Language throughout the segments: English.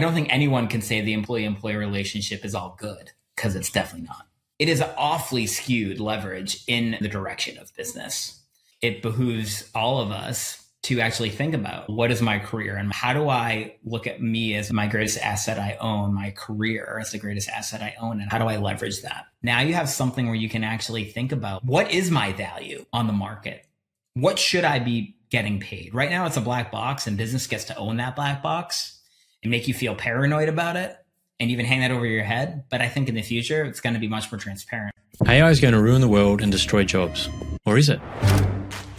I don't think anyone can say the employee employee relationship is all good because it's definitely not. It is awfully skewed leverage in the direction of business. It behooves all of us to actually think about what is my career and how do I look at me as my greatest asset I own, my career as the greatest asset I own, and how do I leverage that? Now you have something where you can actually think about what is my value on the market? What should I be getting paid? Right now it's a black box and business gets to own that black box and make you feel paranoid about it and even hang that over your head. But I think in the future, it's going to be much more transparent. AI is going to ruin the world and destroy jobs. Or is it?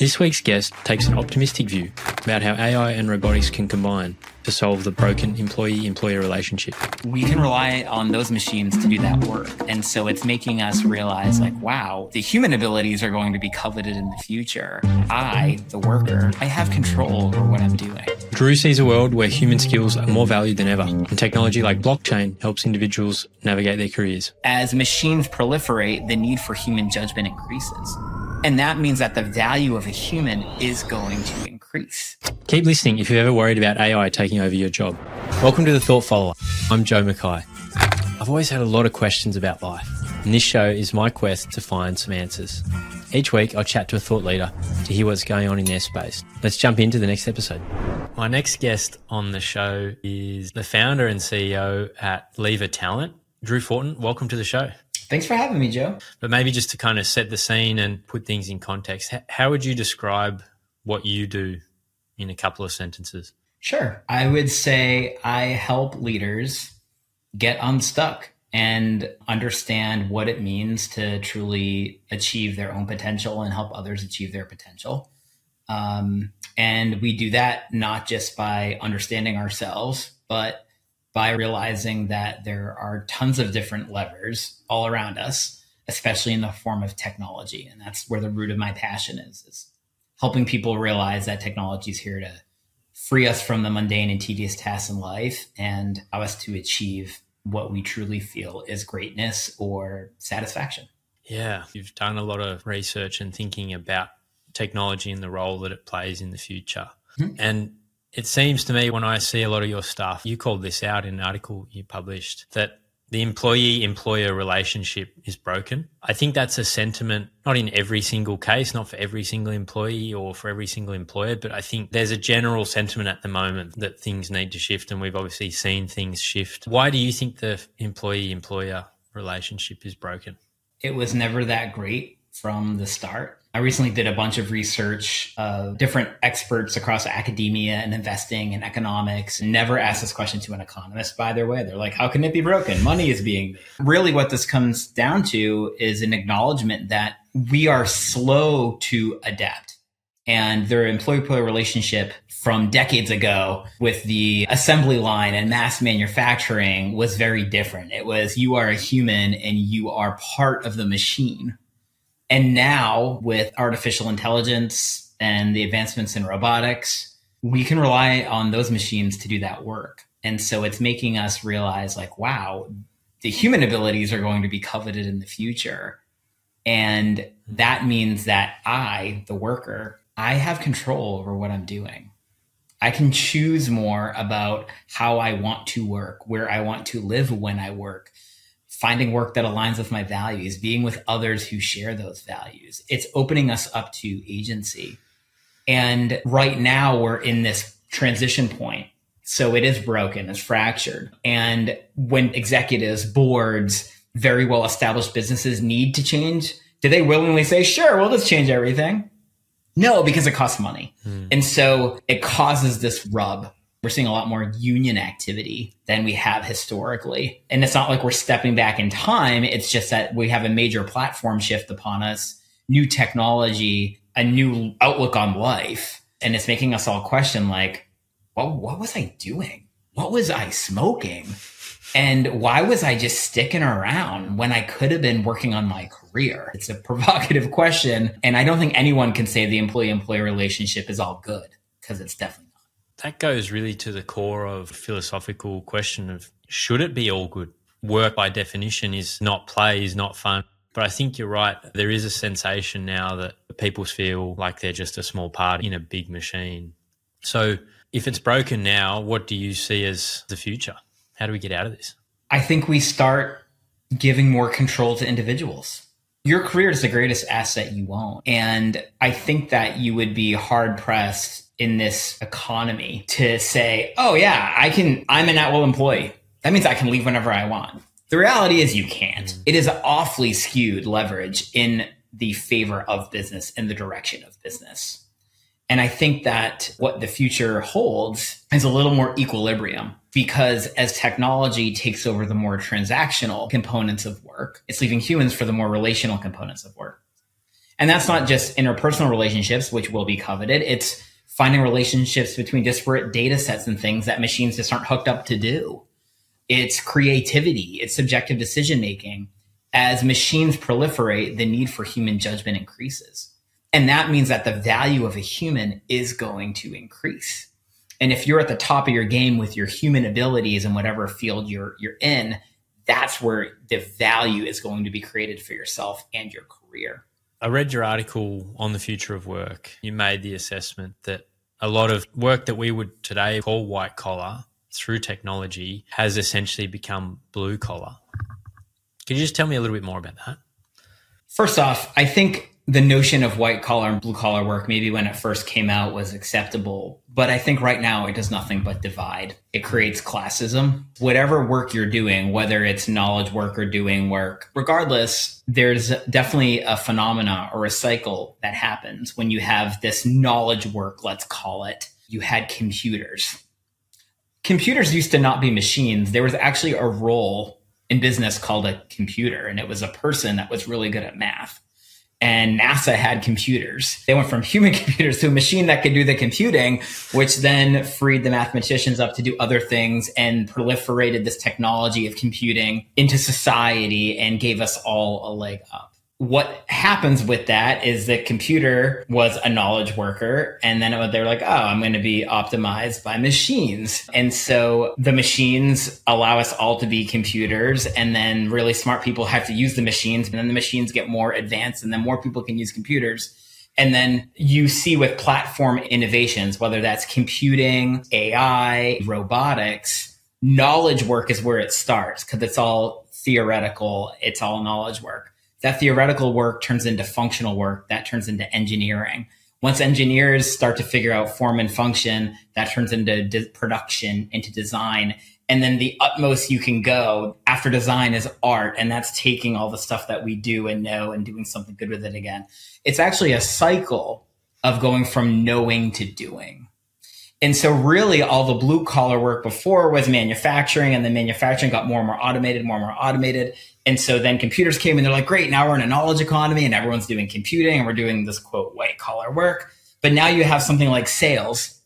This week's guest takes an optimistic view about how AI and robotics can combine to solve the broken employee employer relationship. We can rely on those machines to do that work. And so it's making us realize, like, wow, the human abilities are going to be coveted in the future. I, the worker, I have control over what I'm doing. Drew sees a world where human skills are more valued than ever, and technology like blockchain helps individuals navigate their careers. As machines proliferate, the need for human judgment increases. And that means that the value of a human is going to increase. Keep listening if you're ever worried about AI taking over your job. Welcome to the Thought Follower. I'm Joe Mackay. I've always had a lot of questions about life, and this show is my quest to find some answers. Each week, I'll chat to a thought leader to hear what's going on in their space. Let's jump into the next episode. My next guest on the show is the founder and CEO at Lever Talent, Drew Fortin. Welcome to the show. Thanks for having me, Joe. But maybe just to kind of set the scene and put things in context, how would you describe what you do in a couple of sentences? Sure. I would say I help leaders get unstuck and understand what it means to truly achieve their own potential and help others achieve their potential. Um, and we do that not just by understanding ourselves, but by realizing that there are tons of different levers all around us, especially in the form of technology. And that's where the root of my passion is, is helping people realize that technology is here to free us from the mundane and tedious tasks in life and allow us to achieve what we truly feel is greatness or satisfaction. Yeah, you've done a lot of research and thinking about technology and the role that it plays in the future. Mm-hmm. And it seems to me when I see a lot of your stuff, you called this out in an article you published that the employee employer relationship is broken. I think that's a sentiment, not in every single case, not for every single employee or for every single employer, but I think there's a general sentiment at the moment that things need to shift. And we've obviously seen things shift. Why do you think the employee employer relationship is broken? It was never that great from the start. I recently did a bunch of research of different experts across academia and investing and economics. Never asked this question to an economist, by their way. They're like, how can it be broken? Money is being. Really, what this comes down to is an acknowledgement that we are slow to adapt. And their employee employer relationship from decades ago with the assembly line and mass manufacturing was very different. It was you are a human and you are part of the machine and now with artificial intelligence and the advancements in robotics, we can rely on those machines to do that work. And so it's making us realize like, wow, the human abilities are going to be coveted in the future. And that means that I, the worker, I have control over what I'm doing. I can choose more about how I want to work, where I want to live when I work, finding work that aligns with my values, being with others who share those values. It's opening us up to agency. And right now we're in this transition point. So it is broken, it's fractured. And when executives, boards, very well established businesses need to change, do they willingly say, sure, we'll just change everything? No, because it costs money. Hmm. And so it causes this rub we're seeing a lot more union activity than we have historically. And it's not like we're stepping back in time. It's just that we have a major platform shift upon us, new technology, a new outlook on life. And it's making us all question like, well, what was I doing? What was I smoking? And why was I just sticking around when I could have been working on my career? It's a provocative question. And I don't think anyone can say the employee employee relationship is all good because it's definitely that goes really to the core of philosophical question of should it be all good? Work by definition is not play, is not fun. But I think you're right. There is a sensation now that people feel like they're just a small part in a big machine. So if it's broken now, what do you see as the future? How do we get out of this? I think we start giving more control to individuals. Your career is the greatest asset you own. And I think that you would be hard pressed in this economy to say, oh, yeah, I can, I'm an at will employee. That means I can leave whenever I want. The reality is you can't. Mm. It is awfully skewed leverage in the favor of business in the direction of business. And I think that what the future holds is a little more equilibrium because as technology takes over the more transactional components of work, it's leaving humans for the more relational components of work. And that's not just interpersonal relationships, which will be coveted. It's finding relationships between disparate data sets and things that machines just aren't hooked up to do. It's creativity, it's subjective decision making. As machines proliferate, the need for human judgment increases. And that means that the value of a human is going to increase. And if you're at the top of your game with your human abilities in whatever field you're you're in, that's where the value is going to be created for yourself and your career. I read your article on the future of work. You made the assessment that a lot of work that we would today call white collar through technology has essentially become blue collar. Can you just tell me a little bit more about that? First off, I think the notion of white collar and blue collar work, maybe when it first came out, was acceptable. But I think right now it does nothing but divide. It creates classism. Whatever work you're doing, whether it's knowledge work or doing work, regardless, there's definitely a phenomena or a cycle that happens when you have this knowledge work, let's call it. You had computers computers used to not be machines. There was actually a role in business called a computer, and it was a person that was really good at math. And NASA had computers. They went from human computers to a machine that could do the computing, which then freed the mathematicians up to do other things and proliferated this technology of computing into society and gave us all a leg up what happens with that is the computer was a knowledge worker and then they're like oh i'm going to be optimized by machines. And so the machines allow us all to be computers and then really smart people have to use the machines and then the machines get more advanced and then more people can use computers. And then you see with platform innovations whether that's computing ai robotics knowledge work is where it starts because it's all theoretical it's all knowledge work that theoretical work turns into functional work that turns into engineering. Once engineers start to figure out form and function that turns into de- production into design. And then the utmost you can go after design is art and that's taking all the stuff that we do and know and doing something good with it again. It's actually a cycle of going from knowing to doing. And so really all the blue collar work before was manufacturing and then manufacturing got more and more automated, more and more automated. And so then computers came and they're like, great, now we're in a knowledge economy and everyone's doing computing and we're doing this quote white collar work. But now you have something like sales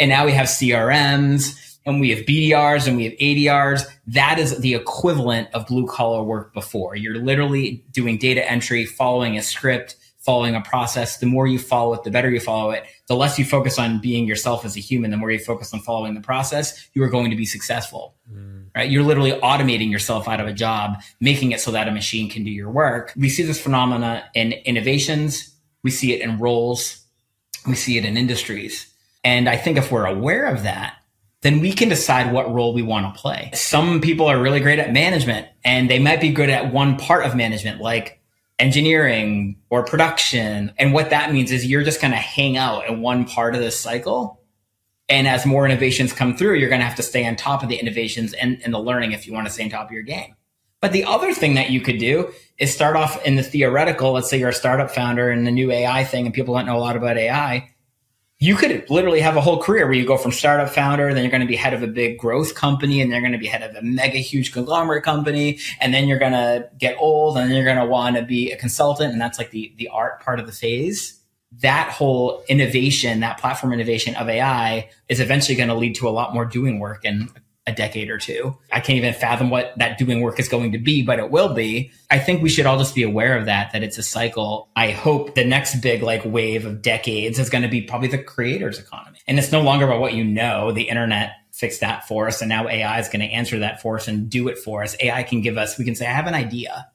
and now we have CRMs and we have BDRs and we have ADRs. That is the equivalent of blue collar work before. You're literally doing data entry, following a script, following a process. The more you follow it, the better you follow it. The less you focus on being yourself as a human, the more you focus on following the process, you are going to be successful. Mm. Right? You're literally automating yourself out of a job, making it so that a machine can do your work. We see this phenomena in innovations. We see it in roles. We see it in industries. And I think if we're aware of that, then we can decide what role we want to play. Some people are really great at management and they might be good at one part of management, like engineering or production. And what that means is you're just going to hang out in one part of this cycle. And as more innovations come through, you're going to have to stay on top of the innovations and, and the learning if you want to stay on top of your game. But the other thing that you could do is start off in the theoretical. Let's say you're a startup founder and the new AI thing and people don't know a lot about AI you could literally have a whole career where you go from startup founder, then you're going to be head of a big growth company, and you're going to be head of a mega huge conglomerate company, and then you're going to get old, and you're going to want to be a consultant, and that's like the the art part of the phase. That whole innovation, that platform innovation of AI, is eventually going to lead to a lot more doing work and a decade or two. I can't even fathom what that doing work is going to be, but it will be. I think we should all just be aware of that, that it's a cycle. I hope the next big like wave of decades is going to be probably the creators economy. And it's no longer about what you know. The internet fixed that for us. And now AI is going to answer that for us and do it for us. AI can give us, we can say, I have an idea.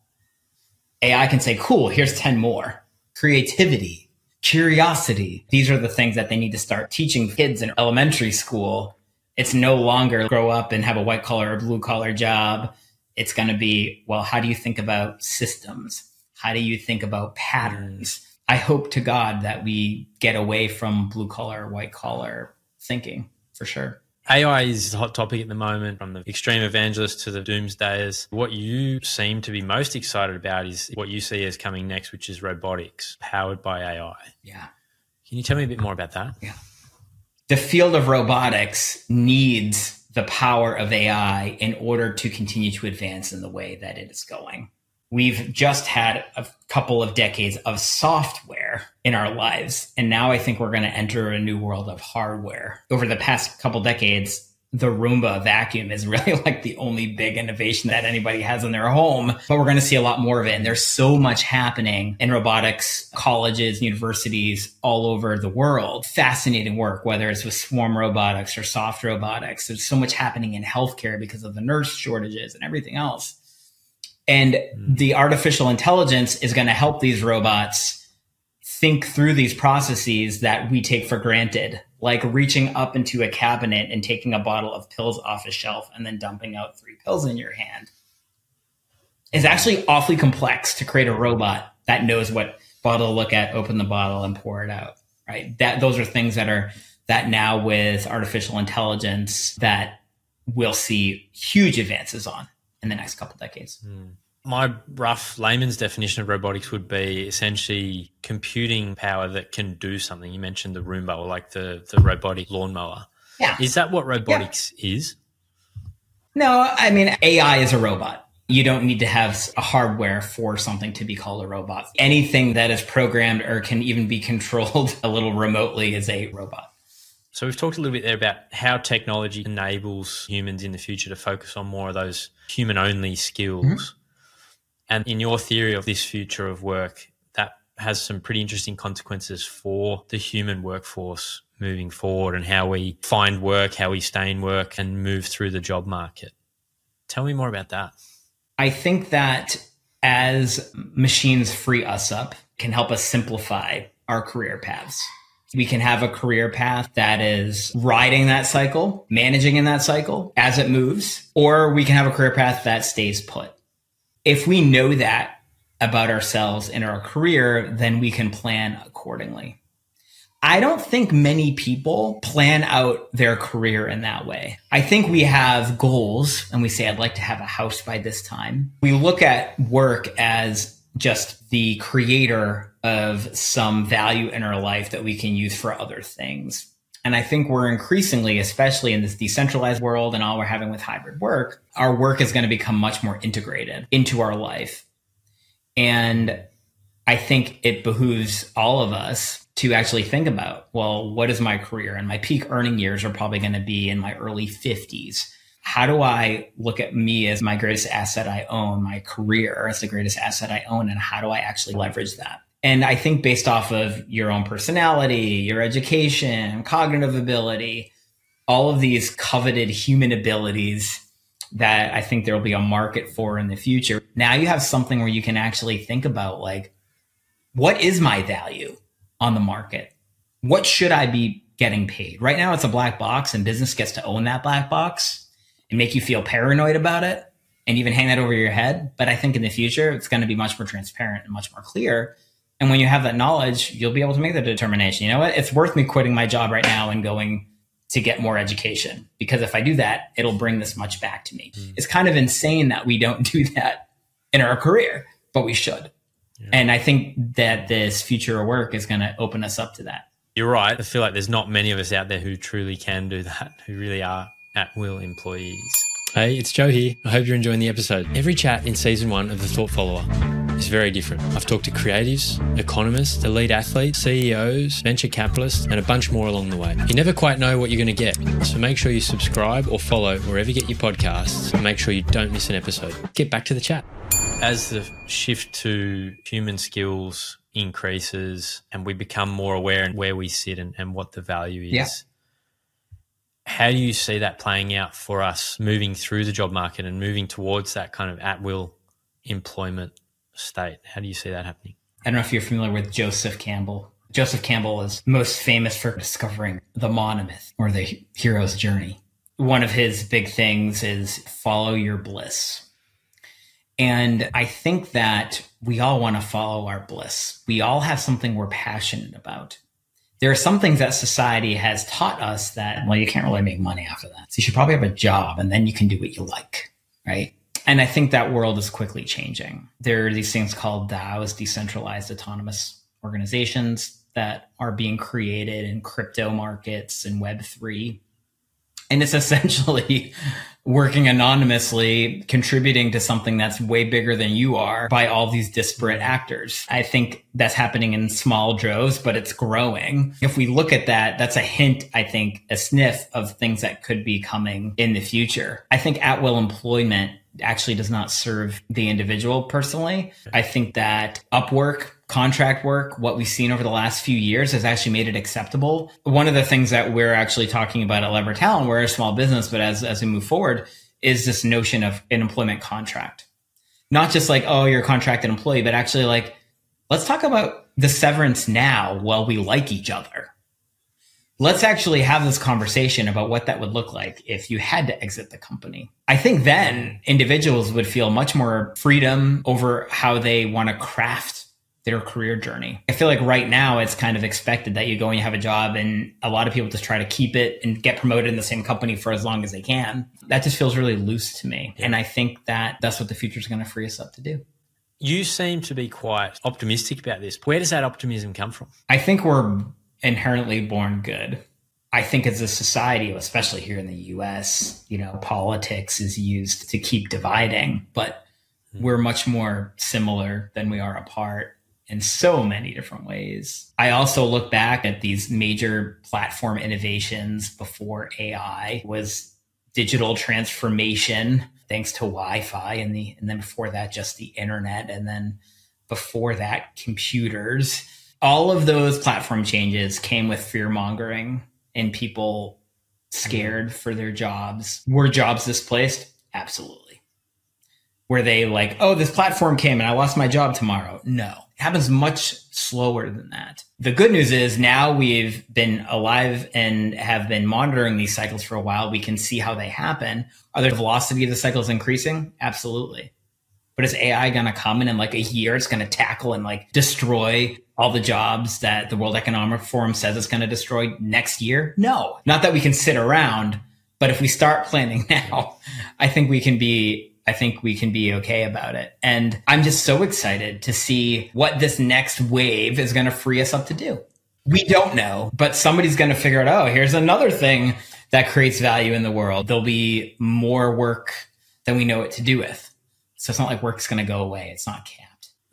AI can say, cool, here's 10 more. Creativity, curiosity. These are the things that they need to start teaching kids in elementary school It's no longer grow up and have a white collar or blue collar job. It's going to be, well, how do you think about systems? How do you think about patterns? I hope to God that we get away from blue collar, white collar thinking for sure. AI is a hot topic at the moment, from the extreme evangelists to the doomsdayers. What you seem to be most excited about is what you see as coming next, which is robotics powered by AI. Yeah. Can you tell me a bit more about that? Yeah. The field of robotics needs the power of AI in order to continue to advance in the way that it is going. We've just had a couple of decades of software in our lives. And now I think we're going to enter a new world of hardware. Over the past couple decades, the Roomba vacuum is really like the only big innovation that anybody has in their home, but we're going to see a lot more of it. And there's so much happening in robotics, colleges, universities all over the world. Fascinating work, whether it's with swarm robotics or soft robotics. There's so much happening in healthcare because of the nurse shortages and everything else. And mm. the artificial intelligence is going to help these robots think through these processes that we take for granted, like reaching up into a cabinet and taking a bottle of pills off a shelf and then dumping out three pills in your hand. Is actually awfully complex to create a robot that knows what bottle to look at, open the bottle, and pour it out. Right. That those are things that are that now with artificial intelligence that we'll see huge advances on in the next couple decades. Mm. My rough layman's definition of robotics would be essentially computing power that can do something. You mentioned the Roomba or like the, the robotic lawnmower. Yeah. Is that what robotics yeah. is? No, I mean, AI is a robot. You don't need to have a hardware for something to be called a robot. Anything that is programmed or can even be controlled a little remotely is a robot. So we've talked a little bit there about how technology enables humans in the future to focus on more of those human only skills. Mm-hmm. And in your theory of this future of work, that has some pretty interesting consequences for the human workforce moving forward and how we find work, how we stay in work and move through the job market. Tell me more about that. I think that as machines free us up, can help us simplify our career paths. We can have a career path that is riding that cycle, managing in that cycle as it moves, or we can have a career path that stays put. If we know that about ourselves in our career, then we can plan accordingly. I don't think many people plan out their career in that way. I think we have goals and we say, I'd like to have a house by this time. We look at work as just the creator of some value in our life that we can use for other things. And I think we're increasingly, especially in this decentralized world and all we're having with hybrid work, our work is going to become much more integrated into our life. And I think it behooves all of us to actually think about, well, what is my career? And my peak earning years are probably going to be in my early 50s how do I look at me as my greatest asset I own, my career as the greatest asset I own, and how do I actually leverage that? And I think based off of your own personality, your education, cognitive ability, all of these coveted human abilities that I think there will be a market for in the future. Now you have something where you can actually think about like, what is my value on the market? What should I be getting paid? Right now it's a black box and business gets to own that black box and make you feel paranoid about it and even hang that over your head. But I think in the future, it's going to be much more transparent and much more clear. And when you have that knowledge, you'll be able to make the determination. You know what? It's worth me quitting my job right now and going to get more education because if I do that, it'll bring this much back to me. Mm. It's kind of insane that we don't do that in our career, but we should. Yeah. And I think that this future of work is going to open us up to that. You're right. I feel like there's not many of us out there who truly can do that, who really are at will employees. Hey, it's Joe here. I hope you're enjoying the episode. Every chat in season one of The Thought Follower is very different. I've talked to creatives, economists, elite athletes, CEOs, venture capitalists, and a bunch more along the way. You never quite know what you're going to get, so make sure you subscribe or follow wherever you get your podcasts and make sure you don't miss an episode. Get back to the chat. As the shift to human skills increases and we become more aware of where we sit and, and what the value is. Yeah how do you see that playing out for us moving through the job market and moving towards that kind of at will employment state? How do you see that happening? I don't know if you're familiar with Joseph Campbell. Joseph Campbell is most famous for discovering the monomyth or the hero's journey. one of his big things is follow your bliss. And I think that we all want to follow our bliss. We all have something we're passionate about. There are some things that society has taught us that, well, you can't really make money after that. So you should probably have a job and then you can do what you like, right? And I think that world is quickly changing. There are these things called DAOs, decentralized autonomous organizations that are being created in crypto markets and Web3 and it's essentially working anonymously, contributing to something that's way bigger than you are by all these disparate mm-hmm. actors. I think that's happening in small droves, but it's growing. If we look at that, that's a hint, I think, a sniff of things that could be coming in the future. I think at will employment actually does not serve the individual personally. I think that Upwork contract work, what we've seen over the last few years has actually made it acceptable. One of the things that we're actually talking about at Lever Talent, we're a small business, but as, as we move forward, is this notion of an employment contract. Not just like, oh, you're a contracted employee, but actually like, let's talk about the severance now while we like each other. Let's actually have this conversation about what that would look like if you had to exit the company. I think then individuals would feel much more freedom over how they want to craft their career journey. I feel like right now it's kind of expected that you go and you have a job and a lot of people just try to keep it and get promoted in the same company for as long as they can. That just feels really loose to me. And I think that that's what the future is going to free us up to do. You seem to be quite optimistic about this. Where does that optimism come from? I think we're inherently born good. I think as a society, especially here in the US, you know, politics is used to keep dividing, but hmm. we're much more similar than we are apart in so many different ways. I also look back at these major platform innovations before AI was digital transformation thanks to Wi-Fi and the and then before that just the internet and then before that computers. All of those platform changes came with fear mongering and people scared mm-hmm. for their jobs. Were jobs displaced? Absolutely. Were they like, oh, this platform came and I lost my job tomorrow? No It happens much slower than that. The good news is now we've been alive and have been monitoring these cycles for a while. We can see how they happen. Are the velocity of the cycles increasing? Absolutely. But is AI going to come in in like a year? It's going to tackle and like destroy all the jobs that the World Economic Forum says it's going to destroy next year? No, not that we can sit around, but if we start planning now, I think we can be I think we can be okay about it. And I'm just so excited to see what this next wave is going to free us up to do. We don't know, but somebody's going to figure out, oh, here's another thing that creates value in the world. There'll be more work than we know what to do with. So it's not like work's going to go away. It's not.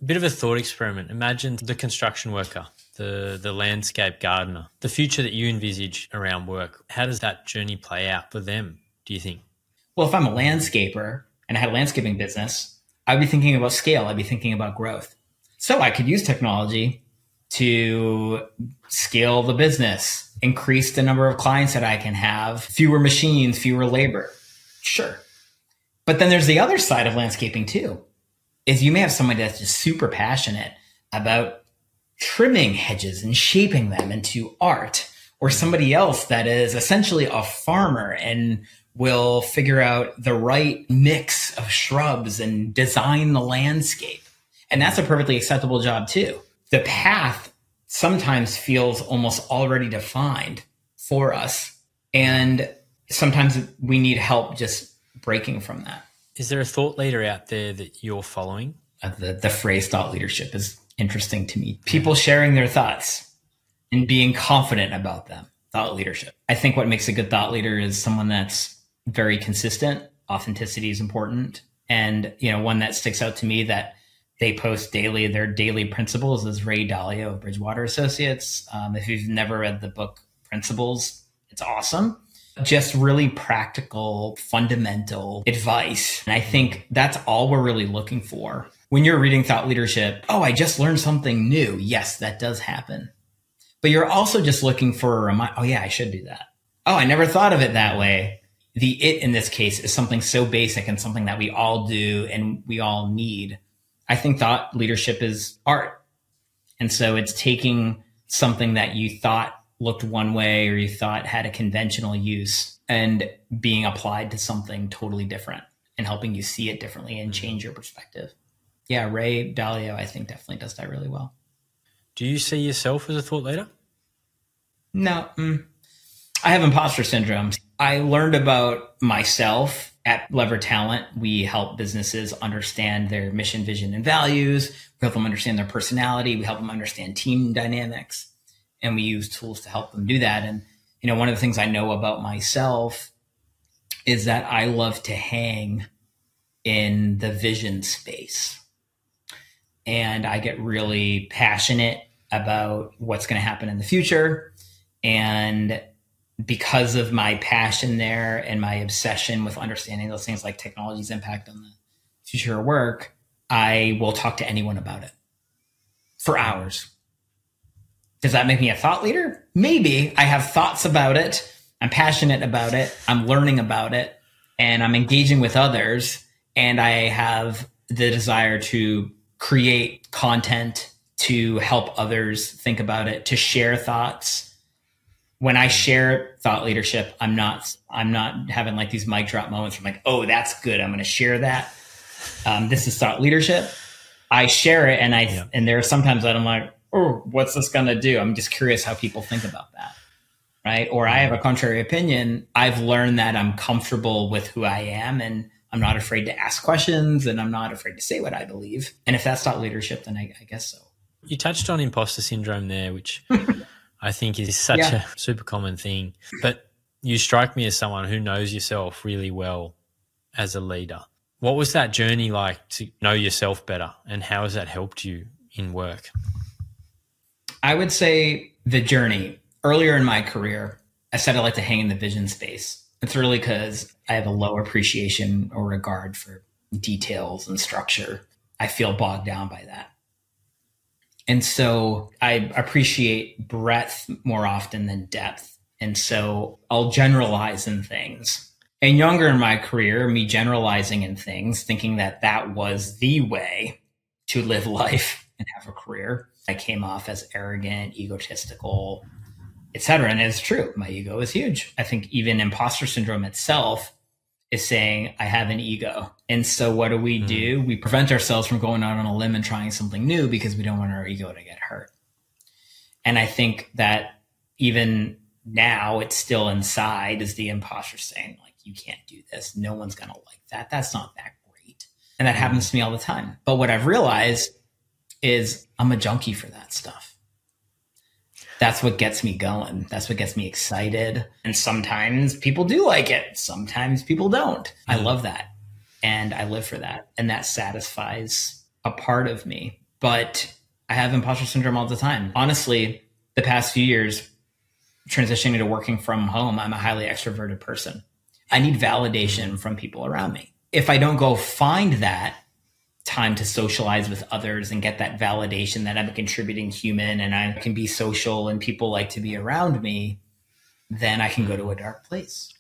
Bit of a thought experiment. Imagine the construction worker, the, the landscape gardener, the future that you envisage around work. How does that journey play out for them, do you think? Well, if I'm a landscaper, and I had a landscaping business, I'd be thinking about scale. I'd be thinking about growth. So I could use technology to scale the business, increase the number of clients that I can have, fewer machines, fewer labor. Sure. But then there's the other side of landscaping too, is you may have somebody that's just super passionate about trimming hedges and shaping them into art or somebody else that is essentially a farmer and will figure out the right mix of shrubs and design the landscape. And that's a perfectly acceptable job too. The path sometimes feels almost already defined for us. And sometimes we need help just breaking from that. Is there a thought leader out there that you're following? Uh, the, the phrase thought leadership is interesting to me. People sharing their thoughts and being confident about them. Thought leadership. I think what makes a good thought leader is someone that's very consistent. Authenticity is important. And, you know, one that sticks out to me that they post daily, their daily principles is Ray Dalio of Bridgewater Associates. Um, if you've never read the book Principles, it's awesome. Just really practical, fundamental advice. And I think mm-hmm. that's all we're really looking for. When you're reading thought leadership, oh, I just learned something new. Yes, that does happen. But you're also just looking for a reminder, oh, yeah, I should do that. Oh, I never thought of it that way the it in this case is something so basic and something that we all do and we all need. I think thought leadership is art. And so it's taking something that you thought looked one way or you thought had a conventional use and being applied to something totally different and helping you see it differently and change your perspective. Yeah, Ray Dalio, I think definitely does that really well. Do you see yourself as a thought leader? No, mm, I have imposter syndrome. I learned about myself at Lever Talent. We help businesses understand their mission, vision, and values. We help them understand their personality. We help them understand team dynamics. And we use tools to help them do that. And, you know, one of the things I know about myself is that I love to hang in the vision space. And I get really passionate about what's going to happen in the future. And because of my passion there and my obsession with understanding those things like technology's impact on the future of work, I will talk to anyone about it for hours. Does that make me a thought leader? Maybe I have thoughts about it. I'm passionate about it. I'm learning about it and I'm engaging with others. And I have the desire to create content to help others think about it, to share thoughts when I share thought leadership, I'm not I'm not having like these mic drop moments I'm like, oh, that's good. I'm going to share that. Um, this is thought leadership. I share it, and I yeah. and there are sometimes that I'm like, oh, what's this going to do? I'm just curious how people think about that, right? Or I have a contrary opinion. I've learned that I'm comfortable with who I am, and I'm not afraid to ask questions, and I'm not afraid to say what I believe. And if that's not leadership, then I, I guess so. You touched on imposter syndrome there, which I think is such yeah. a super common thing. But you strike me as someone who knows yourself really well as a leader. What was that journey like to know yourself better and how has that helped you in work? I would say the journey. Earlier in my career, I said I like to hang in the vision space. It's really because I have a low appreciation or regard for details and structure. I feel bogged down by that. And so I appreciate breadth more often than depth. And so I'll generalize in things. And younger in my career, me generalizing in things, thinking that that was the way to live life and have a career. I came off as arrogant, egotistical, etc. And it's true. My ego is huge. I think even imposter syndrome itself is saying, I have an ego. And so what do we mm-hmm. do? We prevent ourselves from going out on a limb and trying something new because we don't want our ego to get hurt. And I think that even now it's still inside is the imposter saying, like, you can't do this. No one's going to like that. That's not that great. And that happens to me all the time. But what I've realized is I'm a junkie for that stuff that's what gets me going. That's what gets me excited. And sometimes people do like it. Sometimes people don't. Mm-hmm. I love that. And I live for that. And that satisfies a part of me. But I have imposter syndrome all the time. Honestly, the past few years, transitioning to working from home, I'm a highly extroverted person. I need validation from people around me. If I don't go find that, time to socialize with others and get that validation that I'm a contributing human and I can be social and people like to be around me, then I can go to a dark place.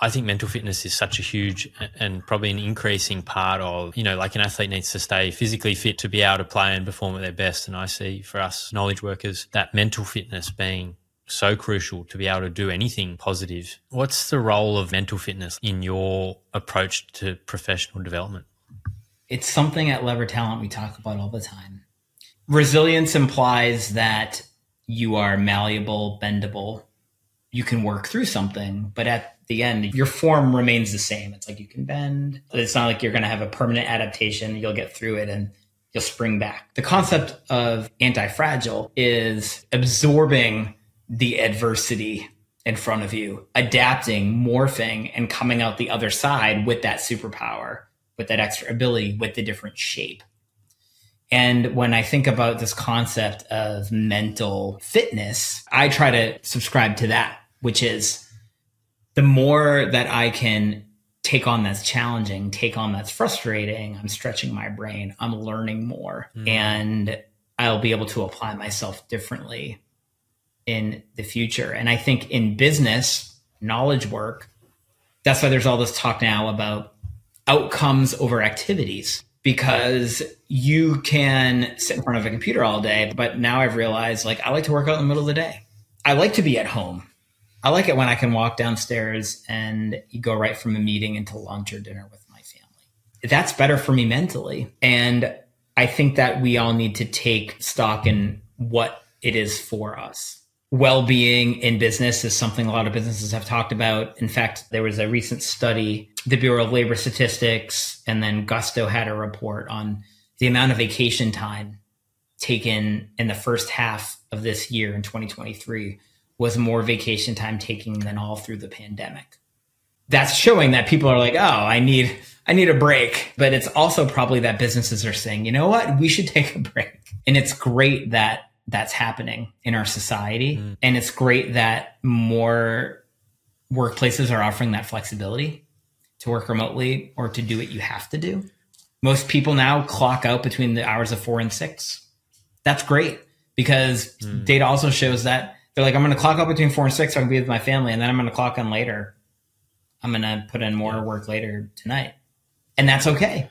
I think mental fitness is such a huge and probably an increasing part of, you know, like an athlete needs to stay physically fit to be able to play and perform at their best. And I see for us knowledge workers that mental fitness being so crucial to be able to do anything positive. What's the role of mental fitness in your approach to professional development? It's something at Lever Talent we talk about all the time. Resilience implies that you are malleable, bendable. You can work through something, but at the end, your form remains the same. It's like you can bend. It's not like you're going to have a permanent adaptation. You'll get through it and you'll spring back. The concept of anti fragile is absorbing the adversity in front of you, adapting, morphing, and coming out the other side with that superpower with that extra ability with the different shape. And when I think about this concept of mental fitness, I try to subscribe to that, which is the more that I can take on that's challenging, take on that's frustrating, I'm stretching my brain, I'm learning more, mm. and I'll be able to apply myself differently in the future. And I think in business, knowledge work, that's why there's all this talk now about outcomes over activities because you can sit in front of a computer all day. But now I've realized like I like to work out in the middle of the day. I like to be at home. I like it when I can walk downstairs and go right from a meeting into lunch or dinner with my family. That's better for me mentally. And I think that we all need to take stock in what it is for us. Well being in business is something a lot of businesses have talked about. In fact, there was a recent study, the Bureau of Labor Statistics, and then Gusto had a report on the amount of vacation time taken in the first half of this year in 2023 was more vacation time taking than all through the pandemic. That's showing that people are like, "Oh, I need I need a break." But it's also probably that businesses are saying, "You know what? We should take a break." And it's great that that's happening in our society mm. and it's great that more workplaces are offering that flexibility to work remotely or to do what you have to do. Most people now clock out between the hours of 4 and 6. That's great because mm. data also shows that they're like, I'm going to clock out between four and six so I can be with my family, and then I'm going to clock in later. I'm going to put in more work later tonight, and that's okay,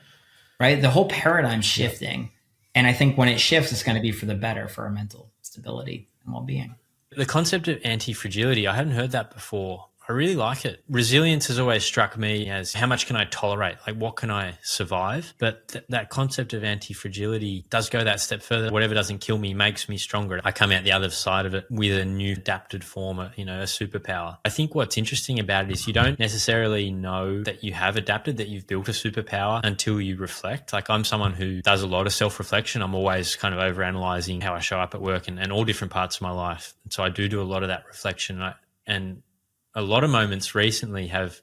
right? The whole paradigm shifting, and I think when it shifts, it's going to be for the better for our mental stability and well being. The concept of anti fragility, I hadn't heard that before. I really like it. Resilience has always struck me as how much can I tolerate? Like, what can I survive? But th- that concept of anti fragility does go that step further. Whatever doesn't kill me makes me stronger. I come out the other side of it with a new adapted form, you know, a superpower. I think what's interesting about it is you don't necessarily know that you have adapted, that you've built a superpower until you reflect. Like, I'm someone who does a lot of self reflection. I'm always kind of over analyzing how I show up at work and, and all different parts of my life. And so I do do a lot of that reflection. And, I, and a lot of moments recently have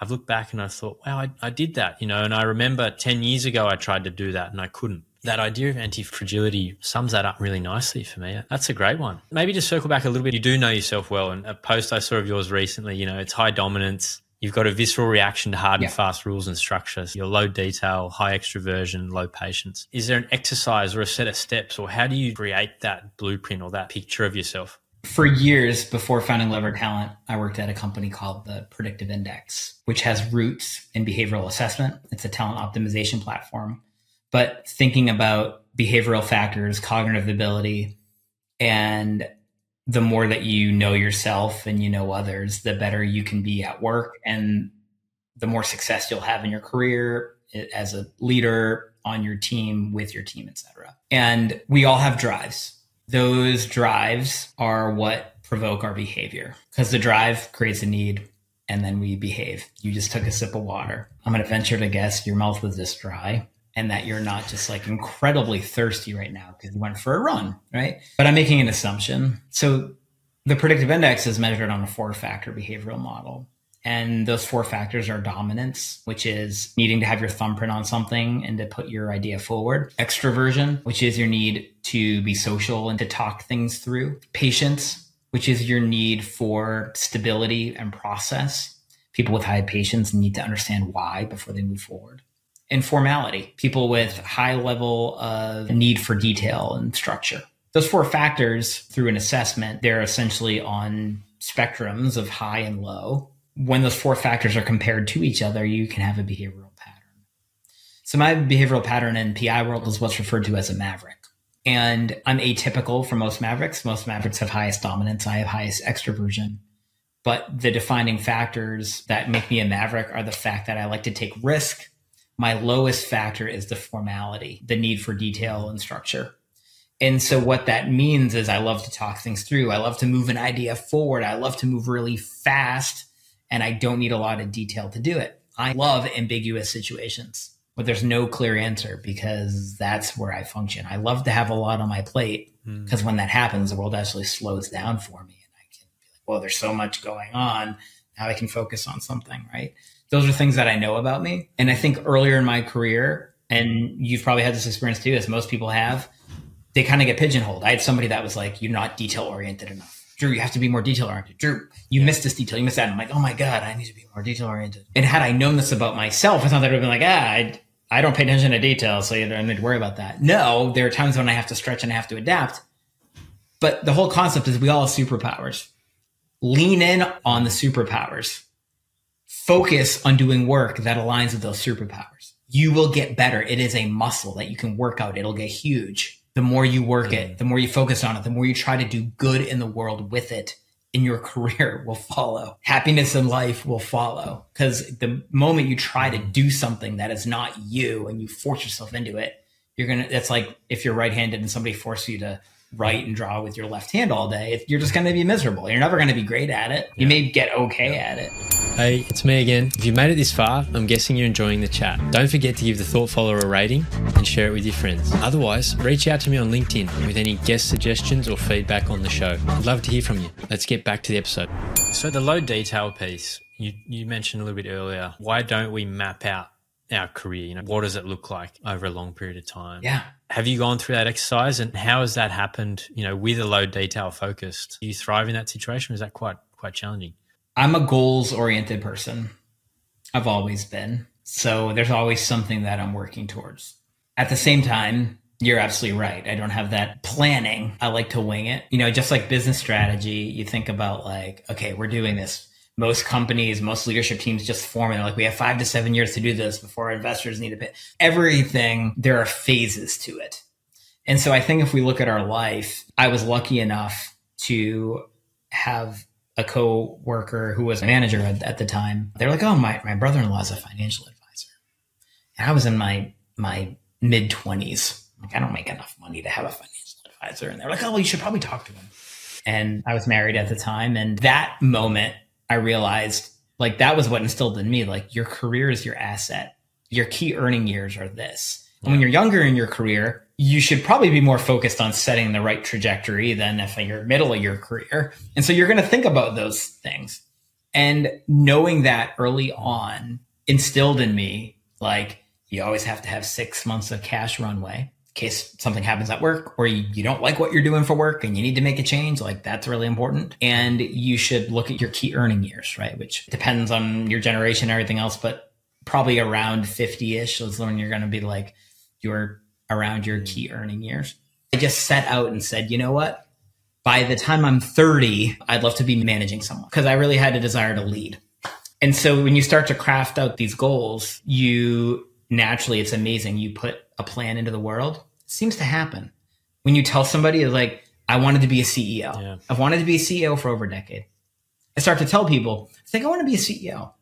I've looked back and I thought, wow, I, I did that, you know. And I remember 10 years ago, I tried to do that and I couldn't. That idea of anti fragility sums that up really nicely for me. That's a great one. Maybe to circle back a little bit, you do know yourself well. And a post I saw of yours recently, you know, it's high dominance. You've got a visceral reaction to hard and fast rules and structures. You're low detail, high extroversion, low patience. Is there an exercise or a set of steps, or how do you create that blueprint or that picture of yourself? For years before founding Lever Talent, I worked at a company called the Predictive Index, which has roots in behavioral assessment. It's a talent optimization platform. But thinking about behavioral factors, cognitive ability, and the more that you know yourself and you know others, the better you can be at work and the more success you'll have in your career as a leader on your team, with your team, etc. And we all have drives those drives are what provoke our behavior because the drive creates a need and then we behave. You just took a sip of water. I'm going to venture to guess your mouth was this dry and that you're not just like incredibly thirsty right now because you went for a run, right? But I'm making an assumption. So the predictive index is measured on a four factor behavioral model. And those four factors are dominance, which is needing to have your thumbprint on something and to put your idea forward. Extroversion, which is your need to be social and to talk things through. Patience, which is your need for stability and process. People with high patience need to understand why before they move forward. And formality, people with high level of need for detail and structure. Those four factors through an assessment, they're essentially on spectrums of high and low when those four factors are compared to each other, you can have a behavioral pattern. So my behavioral pattern in PI world is what's referred to as a maverick. And I'm atypical for most mavericks. Most mavericks have highest dominance. I have highest extroversion. But the defining factors that make me a maverick are the fact that I like to take risk. My lowest factor is the formality, the need for detail and structure. And so what that means is I love to talk things through. I love to move an idea forward. I love to move really fast and I don't need a lot of detail to do it. I love ambiguous situations where there's no clear answer because that's where I function. I love to have a lot on my plate because mm. when that happens, the world actually slows down for me and I can be like, well, there's so much going on. Now I can focus on something, right? Those are things that I know about me. And I think earlier in my career, and you've probably had this experience too, as most people have, they kind of get pigeonholed. I had somebody that was like, you're not detail oriented enough Drew, you have to be more detail oriented. Drew, you missed this detail. You missed that. And I'm like, oh my God, I need to be more detail oriented. And had I known this about myself, I thought that would have been like, ah, I, I don't pay attention to details, so you don't need to worry about that. No, there are times when I have to stretch and I have to adapt. But the whole concept is we all have superpowers. Lean in on the superpowers. Focus on doing work that aligns with those superpowers. You will get better. It is a muscle that you can work out. It'll get huge the more you work it, mm-hmm. the more you focus on it, the more you try to do good in the world with it, in your career will follow. Happiness in life will follow because the moment you try to mm-hmm. do something that is not you and you force yourself into it, you're going to, that's like if you're right handed and somebody forces you to write and draw with your left hand all day, you're just going to be miserable. You're never going to be great at it. You may get okay at it. Hey, it's me again. If you've made it this far, I'm guessing you're enjoying the chat. Don't forget to give the Thought Follower a rating and share it with your friends. Otherwise, reach out to me on LinkedIn with any guest suggestions or feedback on the show. I'd love to hear from you. Let's get back to the episode. So, the low detail piece, you, you mentioned a little bit earlier. Why don't we map out our career? You know, what does it look like over a long period of time? Yeah. Have you gone through that exercise and how has that happened, you know, with a low detail focused? Do you thrive in that situation? Or is that quite quite challenging? I'm a goals oriented person. I've always been. So there's always something that I'm working towards. At the same time, you're absolutely right. I don't have that planning. I like to wing it. You know, just like business strategy, you think about like, okay, we're doing this. Most companies, most leadership teams just form and like, we have five to seven years to do this before investors need to pay. Everything, there are phases to it. And so I think if we look at our life, I was lucky enough to have a co-worker who was a manager at, at the time. They're like, "Oh, my my brother-in-law is a financial advisor," and I was in my my mid twenties. Like, I don't make enough money to have a financial advisor, and they're like, "Oh, well, you should probably talk to him." And I was married at the time, and that moment, I realized like that was what instilled in me like your career is your asset. Your key earning years are this. And when you're younger in your career, you should probably be more focused on setting the right trajectory than if you're middle of your career. And so you're going to think about those things. And knowing that early on instilled in me, like, you always have to have six months of cash runway case something happens at work or you, you don't like what you're doing for work and you need to make a change. Like, that's really important. And you should look at your key earning years, right? Which depends on your generation and everything else, but probably around 50 ish is when you're going to be like, you're around your key earning years. I just set out and said, you know what? By the time I'm 30, I'd love to be managing someone because I really had a desire to lead. And so when you start to craft out these goals, you naturally, it's amazing. You put a plan into the world. Seems to happen. When you tell somebody, like, I wanted to be a CEO. Yeah. I've wanted to be a CEO for over a decade. I start to tell people, I think I want to be a CEO.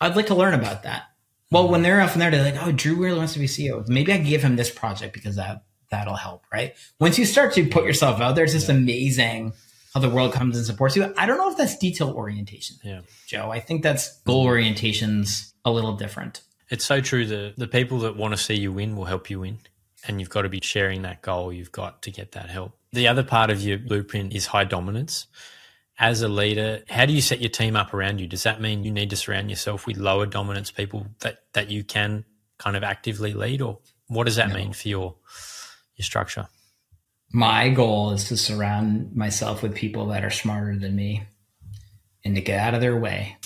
I'd like to learn about that. Well, when they're off in there, they're like, "Oh, Drew really wants to be CEO. Maybe I can give him this project because that that'll help." Right? Once you start to put yourself out there, it's just yeah. amazing how the world comes and supports you. I don't know if that's detail orientation, yeah. Joe. I think that's goal orientation's a little different. It's so true. The the people that want to see you win will help you win, and you've got to be sharing that goal. You've got to get that help. The other part of your blueprint is high dominance as a leader, how do you set your team up around you? Does that mean you need to surround yourself with lower dominance people that, that you can kind of actively lead, or what does that no. mean for your your structure? My goal is to surround myself with people that are smarter than me and to get out of their way.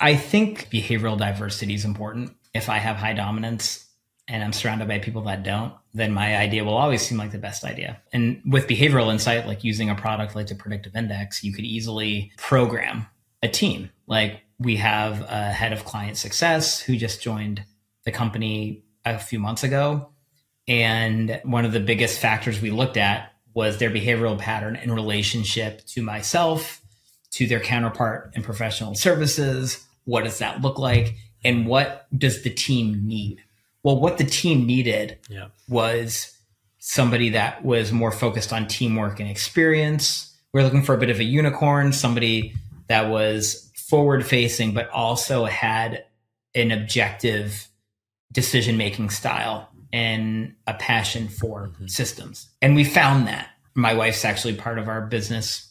I think behavioral diversity is important. If I have high dominance, and I'm surrounded by people that don't, then my idea will always seem like the best idea. And with behavioral insight, like using a product like the Predictive Index, you could easily program a team. Like we have a head of client success who just joined the company a few months ago. And one of the biggest factors we looked at was their behavioral pattern in relationship to myself, to their counterpart in professional services. What does that look like? And what does the team need? Well, what the team needed yeah. was somebody that was more focused on teamwork and experience. We are looking for a bit of a unicorn, somebody that was forward facing, but also had an objective decision making style and a passion for mm-hmm. systems. And we found that. My wife's actually part of our business.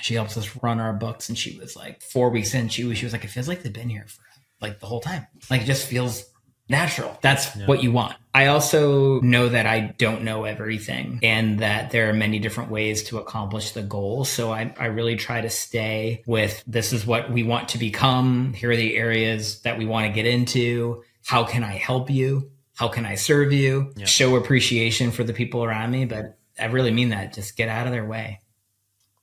She helps us run our books. And she was like, four weeks in, she was, she was like, it feels like they've been here for like the whole time. Like it just feels natural. That's yeah. what you want. I also know that I don't know everything and that there are many different ways to accomplish the goal. So I, I really try to stay with this is what we want to become. Here are the areas that we want to get into. How can I help you? How can I serve you? Yeah. Show appreciation for the people around me. But I really mean that. Just get out of their way.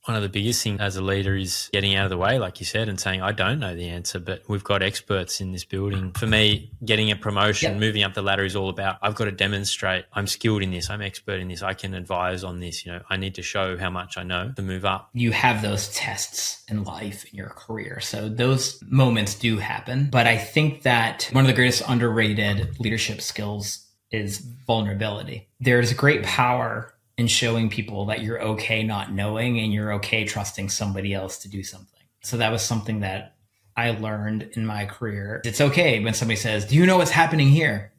One of the biggest things as a leader is getting out of the way, like you said, and saying, I don't know the answer, but we've got experts in this building. For me, getting a promotion, yep. moving up the ladder is all about I've got to demonstrate I'm skilled in this, I'm expert in this, I can advise on this. You know, I need to show how much I know to move up. You have those tests in life, in your career. So those moments do happen. But I think that one of the greatest underrated leadership skills is vulnerability. There's great power in showing people that you're okay not knowing and you're okay trusting somebody else to do something. So that was something that I learned in my career. It's okay when somebody says, Do you know what's happening here?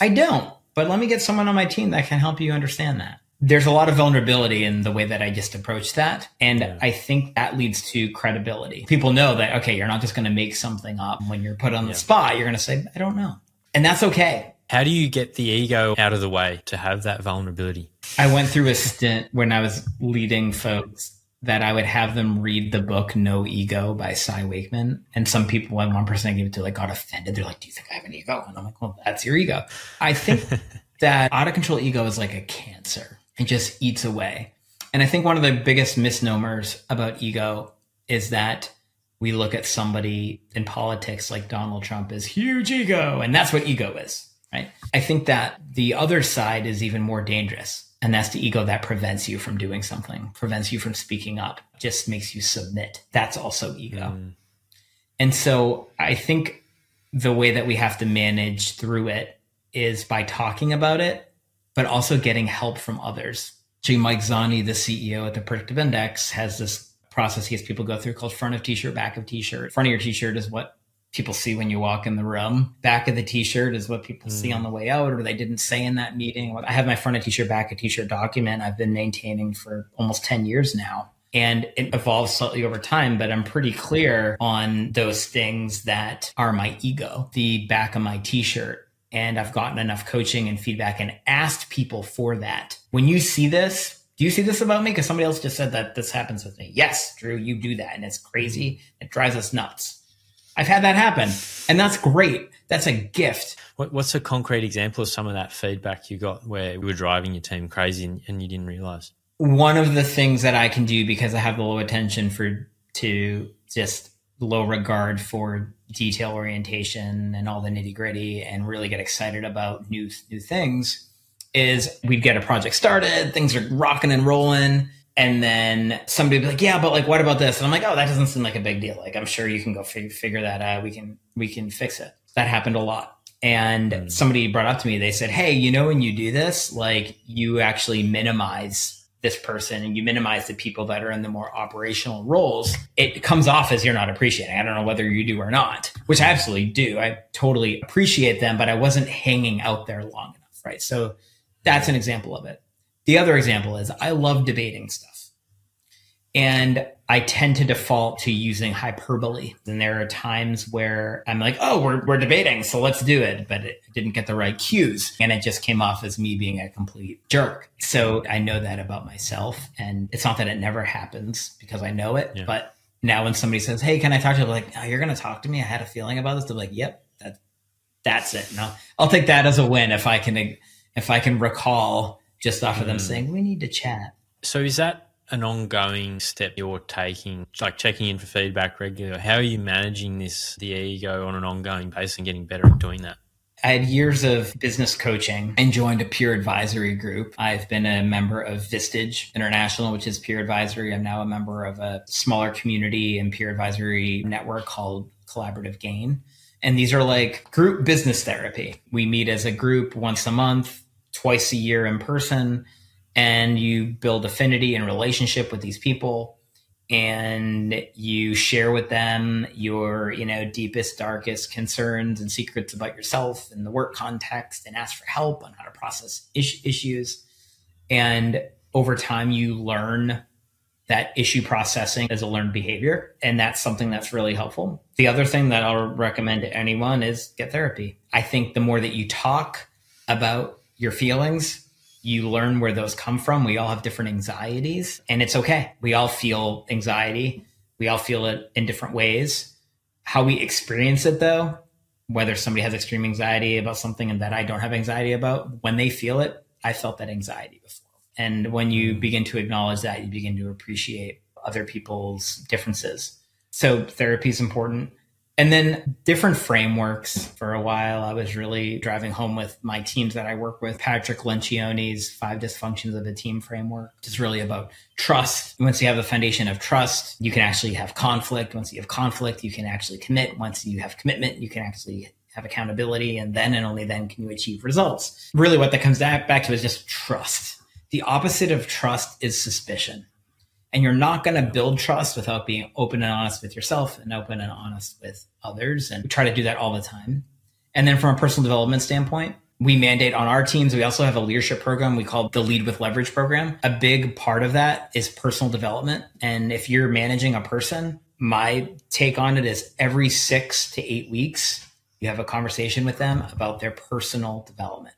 I don't, but let me get someone on my team that can help you understand that. There's a lot of vulnerability in the way that I just approach that. And yeah. I think that leads to credibility. People know that, okay, you're not just going to make something up when you're put on yeah. the spot. You're going to say, I don't know. And that's okay. How do you get the ego out of the way to have that vulnerability? I went through a stint when I was leading folks that I would have them read the book No Ego by Cy Wakeman. And some people, when one person I gave it to, like got offended. They're like, Do you think I have an ego? And I'm like, Well, that's your ego. I think that out of control ego is like a cancer. It just eats away. And I think one of the biggest misnomers about ego is that we look at somebody in politics like Donald Trump as huge ego, and that's what ego is right? I think that the other side is even more dangerous. And that's the ego that prevents you from doing something, prevents you from speaking up, just makes you submit. That's also ego. Mm. And so I think the way that we have to manage through it is by talking about it, but also getting help from others. So Mike Zani, the CEO at the Predictive Index, has this process he has people go through called front of t-shirt, back of t-shirt. Front of your t-shirt is what people see when you walk in the room. Back of the t-shirt is what people mm. see on the way out or they didn't say in that meeting. I have my front of t-shirt, back of t-shirt document I've been maintaining for almost 10 years now. And it evolves slightly over time, but I'm pretty clear on those things that are my ego, the back of my t-shirt. And I've gotten enough coaching and feedback and asked people for that. When you see this, do you see this about me? Because somebody else just said that this happens with me. Yes, Drew, you do that. And it's crazy. It drives us nuts. I've had that happen, and that's great. That's a gift. What, what's a concrete example of some of that feedback you got where you were driving your team crazy and, and you didn't realize? One of the things that I can do because I have the low attention for to just low regard for detail orientation and all the nitty gritty and really get excited about new new things is we'd get a project started, things are rocking and rolling, and then somebody be like, yeah, but like, what about this? And I'm like, oh, that doesn't seem like a big deal. Like, I'm sure you can go fig- figure that out. We can, we can fix it. That happened a lot. And mm. somebody brought up to me, they said, Hey, you know, when you do this, like you actually minimize this person and you minimize the people that are in the more operational roles, it comes off as you're not appreciating. I don't know whether you do or not, which I absolutely do. I totally appreciate them, but I wasn't hanging out there long enough. Right. So that's an example of it. The other example is I love debating stuff. And I tend to default to using hyperbole. And there are times where I'm like, oh, we're, we're debating, so let's do it. But it didn't get the right cues. And it just came off as me being a complete jerk. So I know that about myself. And it's not that it never happens because I know it. Yeah. But now when somebody says, hey, can I talk to you? like, oh, you're going to talk to me? I had a feeling about this. They're like, yep, that, that's it. No, I'll take that as a win if I can, if I can recall just off of them mm. saying we need to chat. So is that an ongoing step you're taking, like checking in for feedback regularly? How are you managing this, the ego on an ongoing basis and getting better at doing that? I had years of business coaching and joined a peer advisory group. I've been a member of Vistage International, which is peer advisory. I'm now a member of a smaller community and peer advisory network called Collaborative Gain. And these are like group business therapy. We meet as a group once a month twice a year in person and you build affinity and relationship with these people and you share with them your you know deepest darkest concerns and secrets about yourself in the work context and ask for help on how to process is- issues. And over time you learn that issue processing is a learned behavior and that's something that's really helpful. The other thing that i'll recommend to anyone is get therapy. I think the more that you talk about your feelings. You learn where those come from. We all have different anxieties, and it's okay. We all feel anxiety. We all feel it in different ways. How we experience it, though, whether somebody has extreme anxiety about something and that I don't have anxiety about, when they feel it, I felt that anxiety before. And when you mm. begin to acknowledge that, you begin to appreciate other people's differences. So therapy is important. And then different frameworks. For a while, I was really driving home with my teams that I work with. Patrick Lencioni's Five Dysfunctions of a Team framework, is really about trust. Once you have a foundation of trust, you can actually have conflict. Once you have conflict, you can actually commit. Once you have commitment, you can actually have accountability. And then and only then can you achieve results. Really, what that comes back to is just trust. The opposite of trust is suspicion. And you're not going to build trust without being open and honest with yourself and open and honest with others. And we try to do that all the time. And then from a personal development standpoint, we mandate on our teams. We also have a leadership program we call the Lead with Leverage program. A big part of that is personal development. And if you're managing a person, my take on it is every six to eight weeks, you have a conversation with them about their personal development.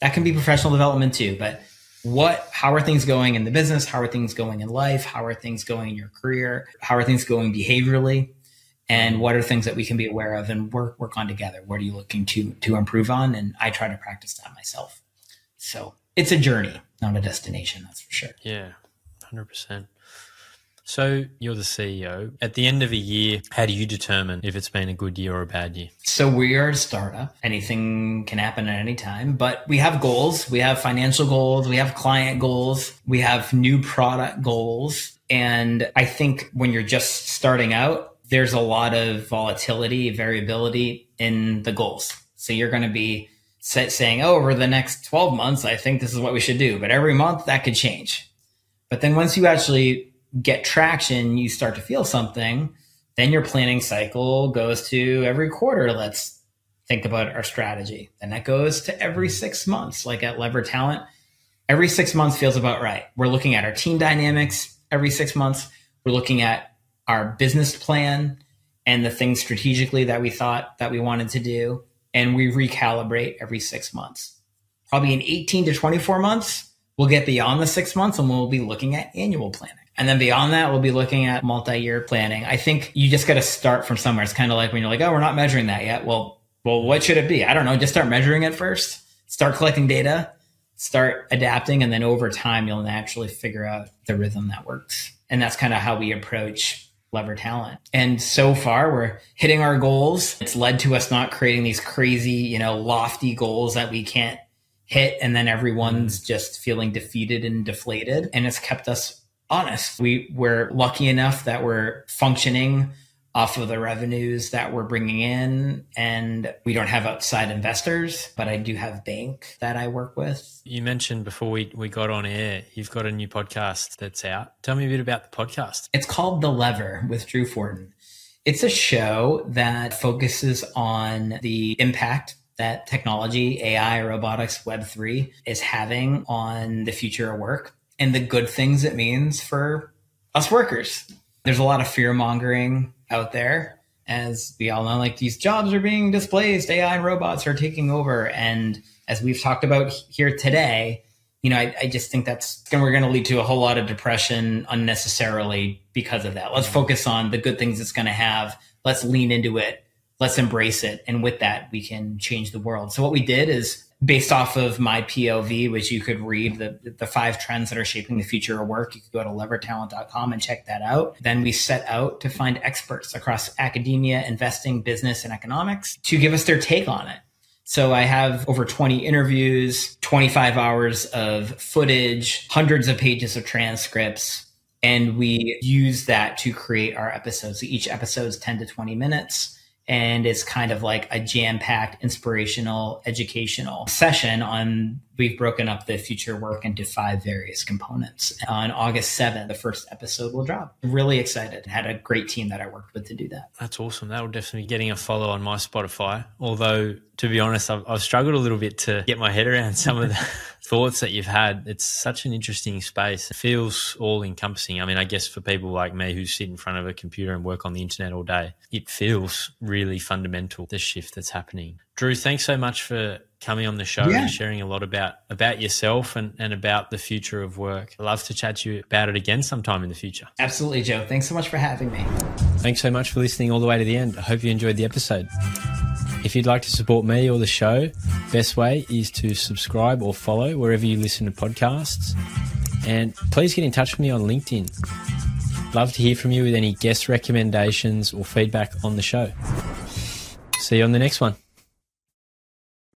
That can be professional development too, but what how are things going in the business? How are things going in life? How are things going in your career? How are things going behaviorally? And what are things that we can be aware of and work work on together? What are you looking to to improve on? And i try to practice that myself. So it's a journey not a destination that's for sure. Yeah 100% so you're the CEO. At the end of a year, how do you determine if it's been a good year or a bad year? So we are a startup. Anything can happen at any time, but we have goals. We have financial goals. We have client goals. We have new product goals. And I think when you're just starting out, there's a lot of volatility, variability in the goals. So you're going to be saying, oh, over the next 12 months, I think this is what we should do. But every month that could change. But then once you actually get traction, you start to feel something, then your planning cycle goes to every quarter. Let's think about our strategy. Then that goes to every mm-hmm. six months, like at Lever Talent. Every six months feels about right. We're looking at our team dynamics every six months. We're looking at our business plan and the things strategically that we thought that we wanted to do. And we recalibrate every six months. Probably in 18 to 24 months, we'll get beyond the six months and we'll be looking at annual planning. And then beyond that, we'll be looking at multi-year planning. I think you just got to start from somewhere. It's kind of like when you're like, oh, we're not measuring that yet. Well, well, what should it be? I don't know. Just start measuring it first. Start collecting data, start adapting, and then over time, you'll naturally figure out the rhythm that works. And that's kind of how we approach Lever Talent. And so far, we're hitting our goals. It's led to us not creating these crazy, you know, lofty goals that we can't hit. And then everyone's mm. just feeling defeated and deflated. And it's kept us honest. We were lucky enough that we're functioning off of the revenues that we're bringing in and we don't have outside investors but i do have bank that i work with. You mentioned before we, we got on air you've got a new podcast that's out. Tell me a bit about the podcast. It's called the lever with Drew Fortin it's a show that focuses on the impact that technology ai robotics web3 is having on the future of work and the good things it means for us workers. There's a lot of fear mongering out there. As we all know, like these jobs are being displaced, AI and robots are taking over. And as we've talked about here today, you know, I, I just think that's we're going to lead to a whole lot of depression unnecessarily because of that. Let's focus on the good things it's going to have. Let's lean into it. Let's embrace it. And with that, we can change the world. So what we did is based off of my POV, which you could read the, the five trends that are shaping the future of work. You could go to levertalent.com and check that out. Then we set out to find experts across academia, investing, business, and economics to give us their take on it. So I have over 20 interviews, 25 hours of footage, hundreds of pages of transcripts, and we use that to create our episodes. So each episode is 10 to 20 minutes and it's kind of like a jam-packed inspirational educational session on we've broken up the future work into five various components. On august 7th the first episode will drop. Really excited. Had a great team that i worked with to do that. That's awesome. That will definitely be getting a follow on my spotify. Although to be honest I've, I've struggled a little bit to get my head around some of the thoughts that you've had. It's such an interesting space. It feels all encompassing. I mean, I guess for people like me who sit in front of a computer and work on the internet all day, it feels really fundamental, the shift that's happening. Drew, thanks so much for coming on the show yeah. and sharing a lot about about yourself and, and about the future of work. I'd love to chat to you about it again sometime in the future. Absolutely, Joe. Thanks so much for having me. Thanks so much for listening all the way to the end. I hope you enjoyed the episode. If you'd like to support me or the show, best way is to subscribe or follow wherever you listen to podcasts. And please get in touch with me on LinkedIn. Love to hear from you with any guest recommendations or feedback on the show. See you on the next one.